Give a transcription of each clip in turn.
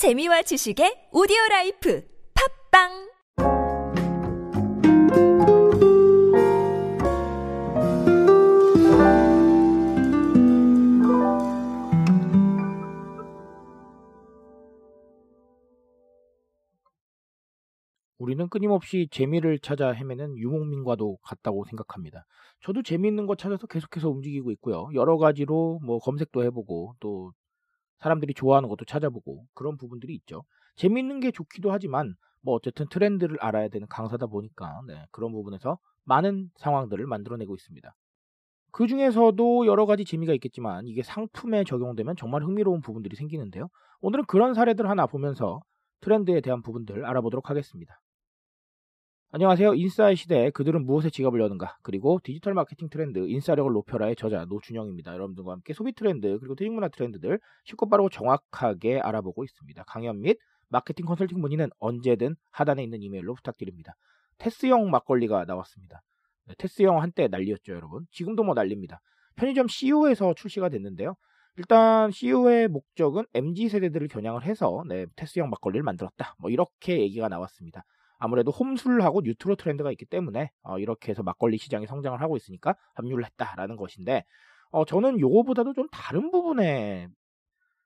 재미와 지식의 오디오 라이프 팟빵 우리는 끊임없이 재미를 찾아 헤매는 유목민과도 같다고 생각합니다. 저도 재미있는 거 찾아서 계속해서 움직이고 있고요. 여러 가지로 뭐 검색도 해보고 또 사람들이 좋아하는 것도 찾아보고 그런 부분들이 있죠. 재미있는 게 좋기도 하지만 뭐 어쨌든 트렌드를 알아야 되는 강사다 보니까 네, 그런 부분에서 많은 상황들을 만들어내고 있습니다. 그 중에서도 여러 가지 재미가 있겠지만 이게 상품에 적용되면 정말 흥미로운 부분들이 생기는데요. 오늘은 그런 사례들 하나 보면서 트렌드에 대한 부분들 알아보도록 하겠습니다. 안녕하세요. 인싸의 시대에 그들은 무엇에 지갑을 여는가? 그리고 디지털 마케팅 트렌드 인싸력을 높여라의 저자 노준영입니다. 여러분들과 함께 소비 트렌드 그리고 대중문화 트렌드들 쉽고 빠르고 정확하게 알아보고 있습니다. 강연 및 마케팅 컨설팅 문의는 언제든 하단에 있는 이메일로 부탁드립니다. 테스형 막걸리가 나왔습니다. 네, 테스형 한때 난리였죠, 여러분. 지금도 뭐 난립니다. 편의점 CU에서 출시가 됐는데요. 일단 CU의 목적은 MZ 세대들을 겨냥을 해서 네, 테스형 막걸리를 만들었다. 뭐 이렇게 얘기가 나왔습니다. 아무래도 홈술하고 뉴트로 트렌드가 있기 때문에 어, 이렇게 해서 막걸리 시장이 성장을 하고 있으니까 합류를 했다라는 것인데 어, 저는 요거보다도 좀 다른 부분에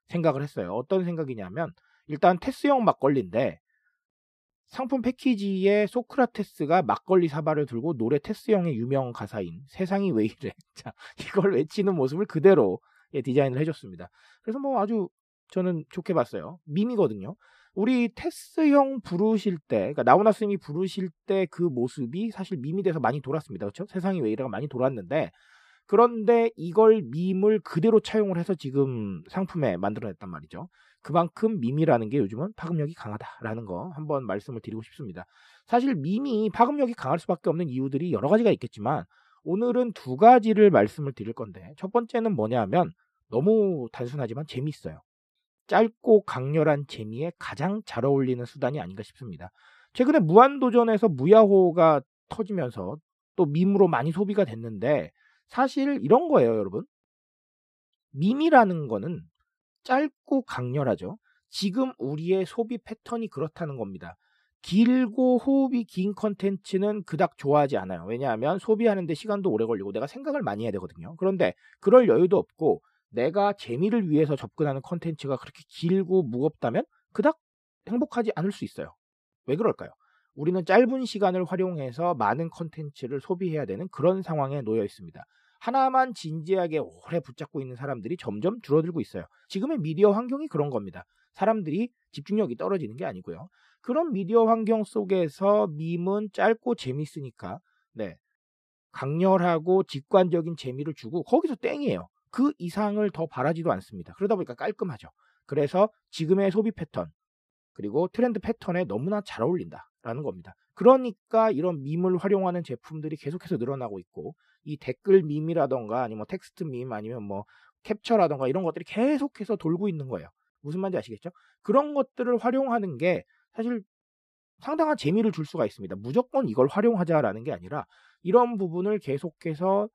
생각을 했어요. 어떤 생각이냐면 일단 테스형 막걸리인데 상품 패키지에 소크라테스가 막걸리 사발을 들고 노래 테스형의 유명 가사인 세상이 왜 이래 자, 이걸 외치는 모습을 그대로 예, 디자인을 해줬습니다. 그래서 뭐 아주 저는 좋게 봤어요. 밈이거든요. 우리 테스 형 부르실 때, 그러니까 나훈아 스님이 부르실 때 그 모습이 사실 밈이 돼서 많이 돌았습니다. 그렇죠? 세상이 왜 이래가 많이 돌았는데 그런데 이걸 밈을 그대로 차용을 해서 지금 상품에 만들어냈단 말이죠. 그만큼 밈이라는 게 요즘은 파급력이 강하다라는 거 한번 말씀을 드리고 싶습니다. 사실 밈이 파급력이 강할 수밖에 없는 이유들이 여러 가지가 있겠지만 오늘은 두 가지를 말씀을 드릴 건데 첫 번째는 뭐냐면 너무 단순하지만 재미있어요. 짧고 강렬한 재미에 가장 잘 어울리는 수단이 아닌가 싶습니다. 최근에 무한도전에서 무야호가 터지면서 또 밈으로 많이 소비가 됐는데 사실 이런 거예요, 여러분. 밈이라는 거는 짧고 강렬하죠. 지금 우리의 소비 패턴이 그렇다는 겁니다. 길고 호흡이 긴 컨텐츠는 그닥 좋아하지 않아요. 왜냐하면 소비하는데 시간도 오래 걸리고 내가 생각을 많이 해야 되거든요. 그런데 그럴 여유도 없고 내가 재미를 위해서 접근하는 컨텐츠가 그렇게 길고 무겁다면 그닥 행복하지 않을 수 있어요. 왜 그럴까요? 우리는 짧은 시간을 활용해서 많은 컨텐츠를 소비해야 되는 그런 상황에 놓여 있습니다. 하나만 진지하게 오래 붙잡고 있는 사람들이 점점 줄어들고 있어요. 지금의 미디어 환경이 그런 겁니다. 사람들이 집중력이 떨어지는 게 아니고요. 그런 미디어 환경 속에서 밈은 짧고 재밌으니까 네. 강렬하고 직관적인 재미를 주고 거기서 땡이에요. 그 이상을 더 바라지도 않습니다. 그러다 보니까 깔끔하죠. 그래서 지금의 소비 패턴 그리고 트렌드 패턴에 너무나 잘 어울린다라는 겁니다. 그러니까 이런 밈을 활용하는 제품들이 계속해서 늘어나고 있고 이 댓글 밈이라던가 아니면 뭐 텍스트 밈 아니면 뭐 캡처라던가 이런 것들이 계속해서 돌고 있는 거예요. 무슨 말인지 아시겠죠? 그런 것들을 활용하는 게 사실 상당한 재미를 줄 수가 있습니다. 무조건 이걸 활용하자라는 게 아니라 이런 부분을 계속해서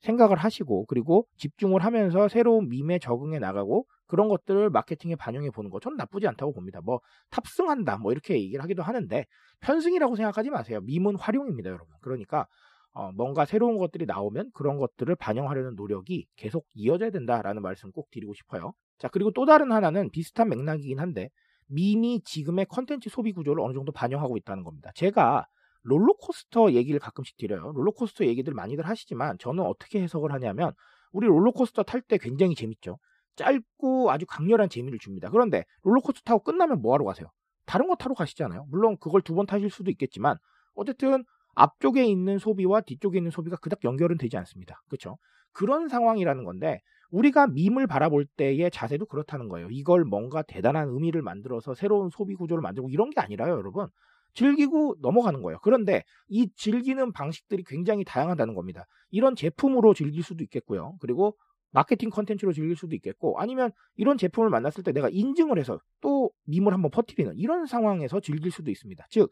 생각을 하시고 그리고 집중을 하면서 새로운 밈에 적응해 나가고 그런 것들을 마케팅에 반영해 보는 거 저는 나쁘지 않다고 봅니다. 뭐 탑승한다 뭐 이렇게 얘기를 하기도 하는데 편승이라고 생각하지 마세요. 밈은 활용입니다, 여러분. 그러니까 어, 뭔가 새로운 것들이 나오면 그런 것들을 반영하려는 노력이 계속 이어져야 된다라는 말씀 꼭 드리고 싶어요. 자, 그리고 또 다른 하나는 비슷한 맥락이긴 한데 밈이 지금의 컨텐츠 소비 구조를 어느 정도 반영하고 있다는 겁니다. 제가 롤러코스터 얘기를 가끔씩 드려요. 롤러코스터 얘기들 많이들 하시지만 저는 어떻게 해석을 하냐면 우리 롤러코스터 탈 때 굉장히 재밌죠. 짧고 아주 강렬한 재미를 줍니다. 그런데 롤러코스터 타고 끝나면 뭐 하러 가세요? 다른 거 타러 가시잖아요. 물론 그걸 두 번 타실 수도 있겠지만 어쨌든 앞쪽에 있는 소비와 뒤쪽에 있는 소비가 그닥 연결은 되지 않습니다. 그렇죠? 그런 상황이라는 건데 우리가 밈을 바라볼 때의 자세도 그렇다는 거예요. 이걸 뭔가 대단한 의미를 만들어서 새로운 소비 구조를 만들고 이런 게 아니라요, 여러분. 즐기고 넘어가는 거예요. 그런데 이 즐기는 방식들이 굉장히 다양하다는 겁니다. 이런 제품으로 즐길 수도 있겠고요. 그리고 마케팅 컨텐츠로 즐길 수도 있겠고 아니면 이런 제품을 만났을 때 내가 인증을 해서 또 밈을 한번 퍼뜨리는 이런 상황에서 즐길 수도 있습니다. 즉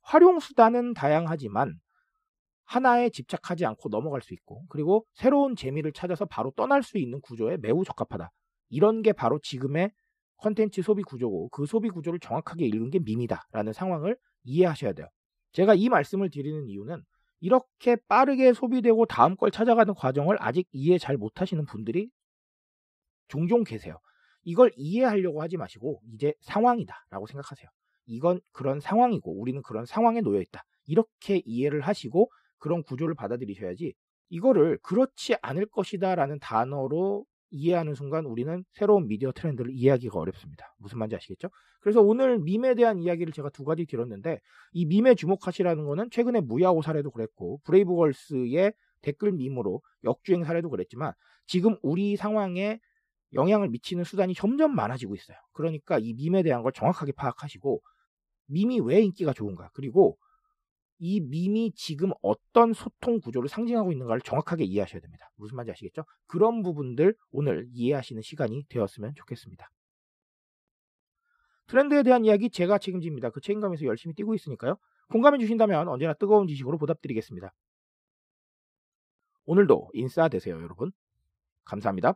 활용 수단은 다양하지만 하나에 집착하지 않고 넘어갈 수 있고 그리고 새로운 재미를 찾아서 바로 떠날 수 있는 구조에 매우 적합하다. 이런 게 바로 지금의 컨텐츠 소비 구조고 그 소비 구조를 정확하게 읽은 게 밈이다라는 상황을 이해하셔야 돼요. 제가 이 말씀을 드리는 이유는 이렇게 빠르게 소비되고 다음 걸 찾아가는 과정을 아직 이해 잘 못하시는 분들이 종종 계세요. 이걸 이해하려고 하지 마시고 이제 상황이다라고 생각하세요. 이건 그런 상황이고 우리는 그런 상황에 놓여 있다. 이렇게 이해를 하시고 그런 구조를 받아들이셔야지 이거를 그렇지 않을 것이다라는 단어로 이해하는 순간 우리는 새로운 미디어 트렌드를 이해하기가 어렵습니다. 무슨 말인지 아시겠죠? 그래서 오늘 밈에 대한 이야기를 제가 두 가지 드렸는데 이 밈에 주목하시라는 거는 최근에 무야호 사례도 그랬고 브레이브걸스의 댓글 밈으로 역주행 사례도 그랬지만 지금 우리 상황에 영향을 미치는 수단이 점점 많아지고 있어요. 그러니까 이 밈에 대한 걸 정확하게 파악하시고 밈이 왜 인기가 좋은가 그리고 이 밈이 지금 어떤 소통 구조를 상징하고 있는가를 정확하게 이해하셔야 됩니다. 무슨 말인지 아시겠죠? 그런 부분들 오늘 이해하시는 시간이 되었으면 좋겠습니다. 트렌드에 대한 이야기 제가 책임집니다. 그 책임감에서 열심히 뛰고 있으니까요. 공감해 주신다면 언제나 뜨거운 지식으로 보답드리겠습니다. 오늘도 인싸 되세요, 여러분. 감사합니다.